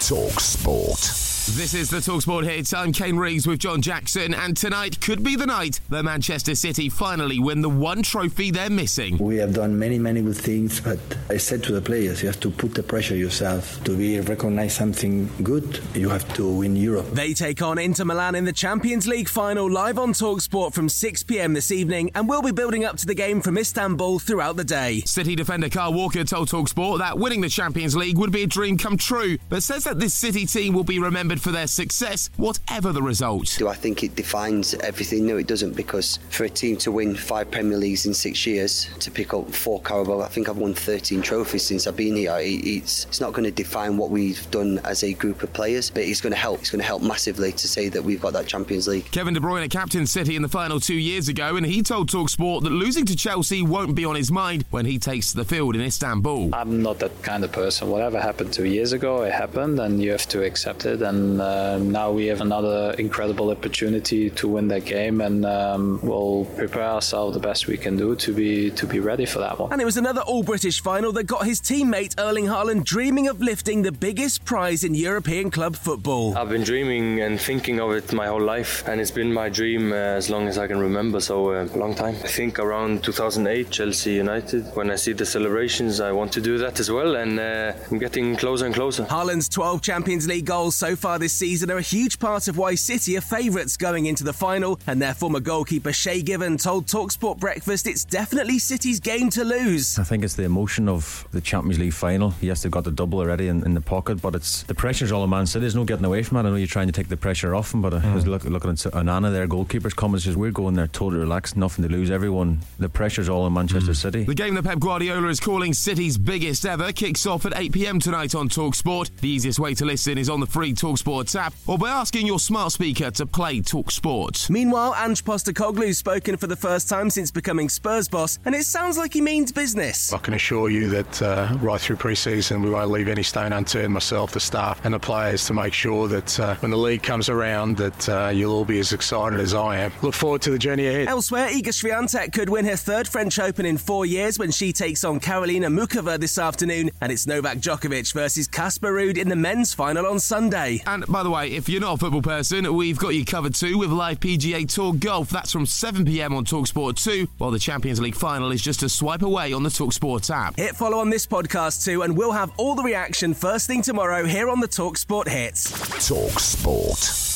Talk Sport. This is the Talksport hits. I'm Kane Reeves with John Jackson, and tonight could be the night that Manchester City finally win the one trophy they're missing. We have done many, many good things, but I said to the players, you have to put the pressure yourself to be recognize something good. You have to win Europe. They take on Inter Milan in the Champions League final live on Talksport from 6 p.m. this evening, and we'll be building up to the game from Istanbul throughout the day. City defender Kyle Walker told Talksport that winning the Champions League would be a dream come true, but says that this City team will be remembered for their success, whatever the result. Do I think it defines everything? No, it doesn't, because for a team to win five Premier Leagues in six years, to pick up four Carabao, I think I've won 13 trophies since I've been here. It's, it's not going to define what we've done as a group of players, but it's going to help. It's going to help massively to say that we've got that Champions League. Kevin De Bruyne captained City in the final two years ago, and he told Talksport that losing to Chelsea won't be on his mind when he takes the field in Istanbul. I'm not that kind of person. Whatever happened two years ago, it happened, and you have to accept it. And uh, now we have another incredible opportunity to win that game, and um, we'll prepare ourselves the best we can do to be to be ready for that one. And it was another All British final that got his teammate Erling Haaland dreaming of lifting the biggest prize in European club football. I've been dreaming and thinking of it my whole life, and it's been my dream uh, as long as I can remember, so a uh, long time. I think around 2008, Chelsea United. When I see the celebrations, I want to do that as well, and uh, I'm getting closer and closer. Haaland's 12 Champions League goals so far this season are a huge part of why City are favourites going into the final, and their former goalkeeper Shay Given told Talksport Breakfast it's definitely City's game to lose. I think it's the emotion of the Champions League final. Yes, they've got the double already in, in the pocket, but it's the pressure's all on Man City. There's no getting away from it. I know you're trying to take the pressure off them, but I mm. was look, looking at Onana, their goalkeeper's comments, says we're going there totally relaxed, nothing to lose. Everyone, the pressure's all on Manchester mm. City. The game that Pep Guardiola is calling City's biggest ever kicks off at 8 pm tonight on Talksport. The easiest way to listen is on the free Talksport app or by asking your smart speaker to play Talksport. Meanwhile, Ange Postecoglou's spoken for the first time since becoming Spurs boss, and it sounds like he means business. I can assure you that uh, right through pre-season we won't leave any stone unturned, myself, the staff and the players, to make sure that uh, when the league comes around that uh, you'll all be as excited as I am. Look forward to the journey ahead. Elsewhere, Iga Swiatek could win her third French Open in four years when she takes on Karolina Muchova this afternoon, and it's Novak Djokovic versus Casper Ruud in the men's final on Sunday. And by the way, if you're not a football person, we've got you covered too with live PGA Tour golf. That's from 7 pm on Talksport 2, while the Champions League final is just a swipe away on the Talksport app. Hit follow on this podcast too, and we'll have all the reaction first thing tomorrow here on the Talksport Hits. Talk Sport.